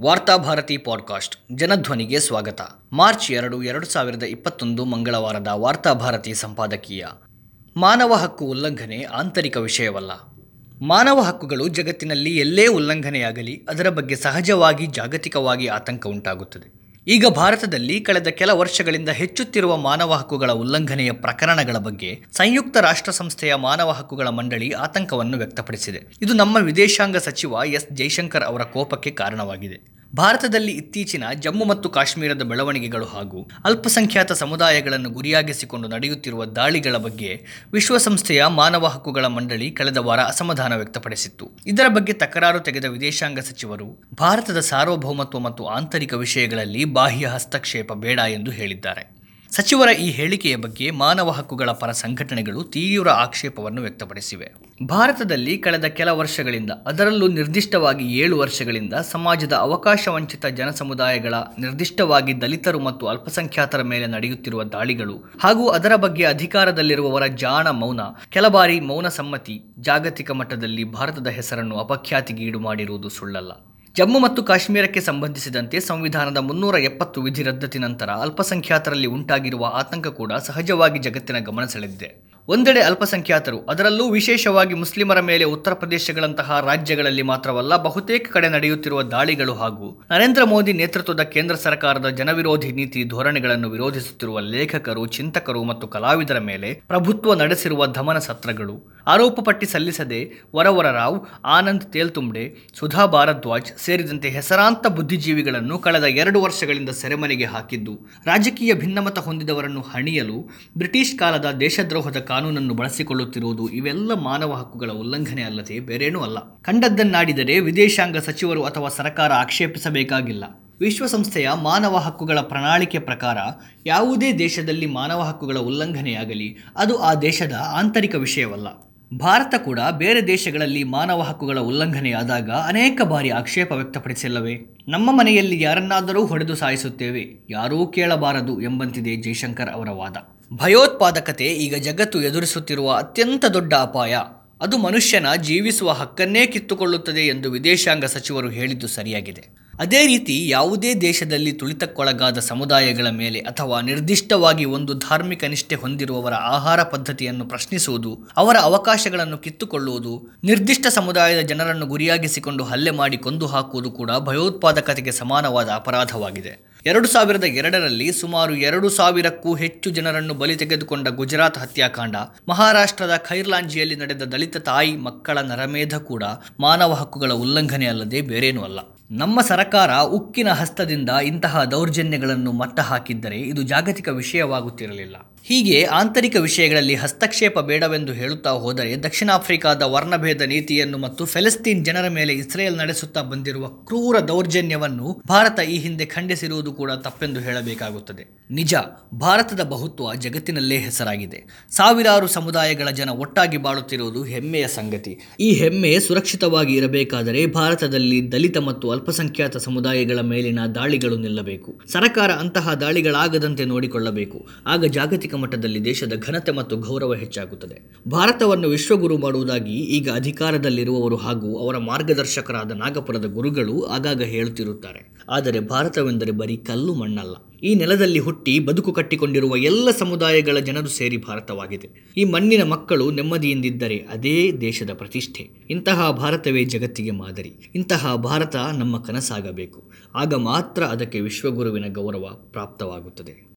Varthabharati podcast ಜನಧ್ವನಿಗೆ ಸ್ವಾಗತ. March ಎರಡು ಎರಡು ಸಾವಿರದ ಇಪ್ಪತ್ತೊಂದು ಮಂಗಳವಾರದ ವಾರ್ತಾಭಾರತಿ ಸಂಪಾದಕೀಯ. ಮಾನವ ಹಕ್ಕು ಉಲ್ಲಂಘನೆ ಆಂತರಿಕ ವಿಷಯವಲ್ಲ. ಮಾನವ ಹಕ್ಕುಗಳು ಜಗತ್ತಿನಲ್ಲಿ ಎಲ್ಲೇ ಉಲ್ಲಂಘನೆಯಾಗಲಿ, ಅದರ ಬಗ್ಗೆ ಸಹಜವಾಗಿ ಜಾಗತಿಕವಾಗಿ ಆತಂಕ ಉಂಟಾಗುತ್ತದೆ. ಈಗ ಭಾರತದಲ್ಲಿ ಕಳೆದ ಕೆಲ ವರ್ಷಗಳಿಂದ ಹೆಚ್ಚುತ್ತಿರುವ ಮಾನವ ಹಕ್ಕುಗಳ ಉಲ್ಲಂಘನೆಯ ಪ್ರಕರಣಗಳ ಬಗ್ಗೆ ಸಂಯುಕ್ತ ರಾಷ್ಟ್ರ ಸಂಸ್ಥೆಯ ಮಾನವ ಹಕ್ಕುಗಳ ಮಂಡಳಿ ಆತಂಕವನ್ನು ವ್ಯಕ್ತಪಡಿಸಿದೆ. ಇದು ನಮ್ಮ ವಿದೇಶಾಂಗ ಸಚಿವ ಎಸ್. ಜೈಶಂಕರ್ ಅವರ ಕೋಪಕ್ಕೆ ಕಾರಣವಾಗಿದೆ. ಭಾರತದಲ್ಲಿ ಇತ್ತೀಚಿನ ಜಮ್ಮು ಮತ್ತು ಕಾಶ್ಮೀರದ ಬೆಳವಣಿಗೆಗಳು ಹಾಗೂ ಅಲ್ಪಸಂಖ್ಯಾತ ಸಮುದಾಯಗಳನ್ನು ಗುರಿಯಾಗಿಸಿಕೊಂಡು ನಡೆಯುತ್ತಿರುವ ದಾಳಿಗಳ ಬಗ್ಗೆ ವಿಶ್ವಸಂಸ್ಥೆಯ ಮಾನವ ಹಕ್ಕುಗಳ ಮಂಡಳಿ ಕಳೆದ ವಾರ ಅಸಮಾಧಾನ ವ್ಯಕ್ತಪಡಿಸಿತ್ತು. ಇದರ ಬಗ್ಗೆ ತಕರಾರು ತೆಗೆದ ವಿದೇಶಾಂಗ ಸಚಿವರು, ಭಾರತದ ಸಾರ್ವಭೌಮತ್ವ ಮತ್ತು ಆಂತರಿಕ ವಿಷಯಗಳಲ್ಲಿ ಬಾಹ್ಯ ಹಸ್ತಕ್ಷೇಪ ಬೇಡ ಎಂದು ಹೇಳಿದ್ದಾರೆ. ಸಚಿವರ ಈ ಹೇಳಿಕೆಯ ಬಗ್ಗೆ ಮಾನವ ಹಕ್ಕುಗಳ ಪರ ಸಂಘಟನೆಗಳು ತೀವ್ರ ಆಕ್ಷೇಪವನ್ನು ವ್ಯಕ್ತಪಡಿಸಿವೆ. ಭಾರತದಲ್ಲಿ ಕಳೆದ ಕೆಲ ವರ್ಷಗಳಿಂದ, ಅದರಲ್ಲೂ ನಿರ್ದಿಷ್ಟವಾಗಿ ಏಳು ವರ್ಷಗಳಿಂದ ಸಮಾಜದ ಅವಕಾಶ ವಂಚಿತ ಜನಸಮುದಾಯಗಳ ನಿರ್ದಿಷ್ಟವಾಗಿ ದಲಿತರು ಮತ್ತು ಅಲ್ಪಸಂಖ್ಯಾತರ ಮೇಲೆ ನಡೆಯುತ್ತಿರುವ ದಾಳಿಗಳು ಹಾಗೂ ಅದರ ಬಗ್ಗೆ ಅಧಿಕಾರದಲ್ಲಿರುವವರ ಜಾಣ ಮೌನ, ಕೆಲ ಬಾರಿ ಮೌನ ಸಮ್ಮತಿ ಜಾಗತಿಕ ಮಟ್ಟದಲ್ಲಿ ಭಾರತದ ಹೆಸರನ್ನು ಅಪಖ್ಯಾತಿಗೀಡು ಮಾಡಿರುವುದು ಸುಳ್ಳಲ್ಲ. ಜಮ್ಮು ಮತ್ತು ಕಾಶ್ಮೀರಕ್ಕೆ ಸಂಬಂಧಿಸಿದಂತೆ ಸಂವಿಧಾನದ ಮುನ್ನೂರ ಎಪ್ಪತ್ತು ವಿಧಿ ರದ್ದತಿ ನಂತರ ಅಲ್ಪಸಂಖ್ಯಾತರಲ್ಲಿ ಉಂಟಾಗಿರುವ ಆತಂಕ ಕೂಡ ಸಹಜವಾಗಿ ಜಗತ್ತಿನ ಗಮನ ಸೆಳೆದಿದೆ. ಒಂದೆಡೆ ಅಲ್ಪಸಂಖ್ಯಾತರು, ಅದರಲ್ಲೂ ವಿಶೇಷವಾಗಿ ಮುಸ್ಲಿಮರ ಮೇಲೆ ಉತ್ತರ ಪ್ರದೇಶಗಳಂತಹ ರಾಜ್ಯಗಳಲ್ಲಿ ಮಾತ್ರವಲ್ಲ, ಬಹುತೇಕ ಕಡೆ ನಡೆಯುತ್ತಿರುವ ದಾಳಿಗಳು ಹಾಗೂ ನರೇಂದ್ರ ಮೋದಿ ನೇತೃತ್ವದ ಕೇಂದ್ರ ಸರ್ಕಾರದ ಜನವಿರೋಧಿ ನೀತಿ ಧೋರಣೆಗಳನ್ನು ವಿರೋಧಿಸುತ್ತಿರುವ ಲೇಖಕರು, ಚಿಂತಕರು ಮತ್ತು ಕಲಾವಿದರ ಮೇಲೆ ಪ್ರಭುತ್ವ ನಡೆಸಿರುವ ದಮನ ಸತ್ರಗಳು, ಆರೋಪ ಪಟ್ಟಿ ಸಲ್ಲಿಸದೆ ವರವರರಾವ್ ಆನಂದ್ ತೇಲ್ತುಂಬೆ ಸುಧಾ ಭಾರದ್ವಾಜ್ ಸೇರಿದಂತೆ ಹೆಸರಾಂತ ಬುದ್ಧಿಜೀವಿಗಳನ್ನು ಕಳೆದ ಎರಡು ವರ್ಷಗಳಿಂದ ಸೆರೆಮನೆಗೆ ಹಾಕಿದ್ದು, ರಾಜಕೀಯ ಭಿನ್ನಮತ ಹೊಂದಿದವರನ್ನು ಹಣಿಯಲು ಬ್ರಿಟಿಷ್ ಕಾಲದ ದೇಶದ್ರೋಹದ ಕಾನೂನನ್ನು ಬಳಸಿಕೊಳ್ಳುತ್ತಿರುವುದು ಇವೆಲ್ಲ ಮಾನವ ಹಕ್ಕುಗಳ ಉಲ್ಲಂಘನೆ ಅಲ್ಲದೆ ಬೇರೇನೂ ಅಲ್ಲ. ಕಂಡದ್ದನ್ನಾಡಿದರೆ ವಿದೇಶಾಂಗ ಸಚಿವರು ಅಥವಾ ಸರ್ಕಾರ ಆಕ್ಷೇಪಿಸಬೇಕಾಗಿಲ್ಲ. ವಿಶ್ವಸಂಸ್ಥೆಯ ಮಾನವ ಹಕ್ಕುಗಳ ಪ್ರಣಾಳಿಕೆ ಪ್ರಕಾರ ಯಾವುದೇ ದೇಶದಲ್ಲಿ ಮಾನವ ಹಕ್ಕುಗಳ ಉಲ್ಲಂಘನೆಯಾಗಲಿ, ಅದು ಆ ದೇಶದ ಆಂತರಿಕ ವಿಷಯವಲ್ಲ. ಭಾರತ ಕೂಡ ಬೇರೆ ದೇಶಗಳಲ್ಲಿ ಮಾನವ ಹಕ್ಕುಗಳ ಉಲ್ಲಂಘನೆಯಾದಾಗ ಅನೇಕ ಬಾರಿ ಆಕ್ಷೇಪ ವ್ಯಕ್ತಪಡಿಸಿಲ್ಲವೇ? ನಮ್ಮ ಮನೆಯಲ್ಲಿ ಯಾರನ್ನಾದರೂ ಹೊಡೆದು ಸಾಯಿಸುತ್ತೇವೆ? ಯಾರೂ ಕೇಳಬಾರದು ಎಂಬಂತಿದೆ ಜೈಶಂಕರ್ ಅವರ ವಾದ. ಭಯೋತ್ಪಾದಕತೆ ಈಗ ಜಗತ್ತು ಎದುರಿಸುತ್ತಿರುವ ಅತ್ಯಂತ ದೊಡ್ಡ ಅಪಾಯ. ಅದು ಮನುಷ್ಯನ ಜೀವಿಸುವ ಹಕ್ಕನ್ನೇ ಕಿತ್ತುಕೊಳ್ಳುತ್ತದೆ ಎಂದು ವಿದೇಶಾಂಗ ಸಚಿವರು ಹೇಳಿದ್ದು ಸರಿಯಾಗಿದೆ. ಅದೇ ರೀತಿ ಯಾವುದೇ ದೇಶದಲ್ಲಿ ತುಳಿತಕ್ಕೊಳಗಾದ ಸಮುದಾಯಗಳ ಮೇಲೆ ಅಥವಾ ನಿರ್ದಿಷ್ಟವಾಗಿ ಒಂದು ಧಾರ್ಮಿಕ ನಿಷ್ಠೆ ಹೊಂದಿರುವವರ ಆಹಾರ ಪದ್ಧತಿಯನ್ನು ಪ್ರಶ್ನಿಸುವುದು, ಅವರ ಅವಕಾಶಗಳನ್ನು ಕಿತ್ತುಕೊಳ್ಳುವುದು, ನಿರ್ದಿಷ್ಟ ಸಮುದಾಯದ ಜನರನ್ನು ಗುರಿಯಾಗಿಸಿಕೊಂಡು ಹಲ್ಲೆ ಮಾಡಿ ಕೊಂದು ಹಾಕುವುದು ಕೂಡ ಭಯೋತ್ಪಾದಕತೆಗೆ ಸಮಾನವಾದ ಅಪರಾಧವಾಗಿದೆ. ಎರಡು ಸಾವಿರದ ಎರಡರಲ್ಲಿ ಸುಮಾರು ಎರಡು ಸಾವಿರಕ್ಕೂ ಹೆಚ್ಚು ಜನರನ್ನು ಬಲಿ ತೆಗೆದುಕೊಂಡ ಗುಜರಾತ್ ಹತ್ಯಾಕಾಂಡ. ಮಹಾರಾಷ್ಟ್ರದ ಖೈರ್ಲಾಂಜಿಯಲ್ಲಿ ನಡೆದ ದಲಿತ ತಾಯಿ ಮಕ್ಕಳ ನರಮೇಧ ಕೂಡ ಮಾನವ ಹಕ್ಕುಗಳ ಉಲ್ಲಂಘನೆ ಅಲ್ಲದೆ ಬೇರೇನೂ ಅಲ್ಲ. ನಮ್ಮ ಸರಕಾರ ಉಕ್ಕಿನ ಹಸ್ತದಿಂದ ಇಂತಹ ದೌರ್ಜನ್ಯಗಳನ್ನು ಮಟ್ಟ ಹಾಕಿದ್ದರೆ ಇದು ಜಾಗತಿಕ ವಿಷಯವಾಗುತ್ತಿರಲಿಲ್ಲ. ಹೀಗೆ ಆಂತರಿಕ ವಿಷಯಗಳಲ್ಲಿ ಹಸ್ತಕ್ಷೇಪ ಬೇಡವೆಂದು ಹೇಳುತ್ತಾ ಹೋದರೆ ದಕ್ಷಿಣ ಆಫ್ರಿಕಾದ ವರ್ಣಭೇದ ನೀತಿಯನ್ನು ಮತ್ತು ಫೆಲೆಸ್ತೀನ್ ಜನರ ಮೇಲೆ ಇಸ್ರೇಲ್ ನಡೆಸುತ್ತಾ ಬಂದಿರುವ ಕ್ರೂರ ದೌರ್ಜನ್ಯವನ್ನು ಭಾರತ ಈ ಹಿಂದೆ ಖಂಡಿಸಿರುವುದು ಕೂಡ ತಪ್ಪೆಂದು ಹೇಳಬೇಕಾಗುತ್ತದೆ. ನಿಜ, ಭಾರತದ ಬಹುತ್ವ ಜಗತ್ತಿನಲ್ಲೇ ಹೆಸರಾಗಿದೆ. ಸಾವಿರಾರು ಸಮುದಾಯಗಳ ಜನ ಒಟ್ಟಾಗಿ ಬಾಳುತ್ತಿರುವುದು ಹೆಮ್ಮೆಯ ಸಂಗತಿ. ಈ ಹೆಮ್ಮೆ ಸುರಕ್ಷಿತವಾಗಿ ಇರಬೇಕಾದರೆ ಭಾರತದಲ್ಲಿ ದಲಿತ ಮತ್ತು ಅಲ್ಪಸಂಖ್ಯಾತ ಸಮುದಾಯಗಳ ಮೇಲಿನ ದಾಳಿಗಳು ನಿಲ್ಲಬೇಕು. ಸರ್ಕಾರ ಅಂತಹ ದಾಳಿಗಳಾಗದಂತೆ ನೋಡಿಕೊಳ್ಳಬೇಕು. ಆಗ ಜಾಗತಿಕ ಮಟ್ಟದಲ್ಲಿ ದೇಶದ ಘನತೆ ಮತ್ತು ಗೌರವ ಹೆಚ್ಚಾಗುತ್ತದೆ. ಭಾರತವನ್ನು ವಿಶ್ವಗುರು ಮಾಡುವುದಾಗಿ ಈಗ ಅಧಿಕಾರದಲ್ಲಿರುವವರು ಹಾಗೂ ಅವರ ಮಾರ್ಗದರ್ಶಕರಾದ ನಾಗಪುರದ ಗುರುಗಳು ಆಗಾಗ ಹೇಳುತ್ತಿರುತ್ತಾರೆ. ಆದರೆ ಭಾರತವೆಂದರೆ ಬರೀ ಕಲ್ಲು ಮಣ್ಣಲ್ಲ. ಈ ನೆಲದಲ್ಲಿ ಹುಟ್ಟಿ ಬದುಕು ಕಟ್ಟಿಕೊಂಡಿರುವ ಎಲ್ಲ ಸಮುದಾಯಗಳ ಜನರು ಸೇರಿ ಭಾರತವಾಗಿದೆ. ಈ ಮಣ್ಣಿನ ಮಕ್ಕಳು ನೆಮ್ಮದಿಯಿಂದಿದ್ದರೆ ಅದೇ ದೇಶದ ಪ್ರತಿಷ್ಠೆ. ಇಂತಹ ಭಾರತವೇ ಜಗತ್ತಿಗೆ ಮಾದರಿ. ಇಂತಹ ಭಾರತ ನಮ್ಮ ಕನಸಾಗಬೇಕು. ಆಗ ಮಾತ್ರ ಅದಕ್ಕೆ ವಿಶ್ವಗುರುವಿನ ಗೌರವ ಪ್ರಾಪ್ತವಾಗುತ್ತದೆ.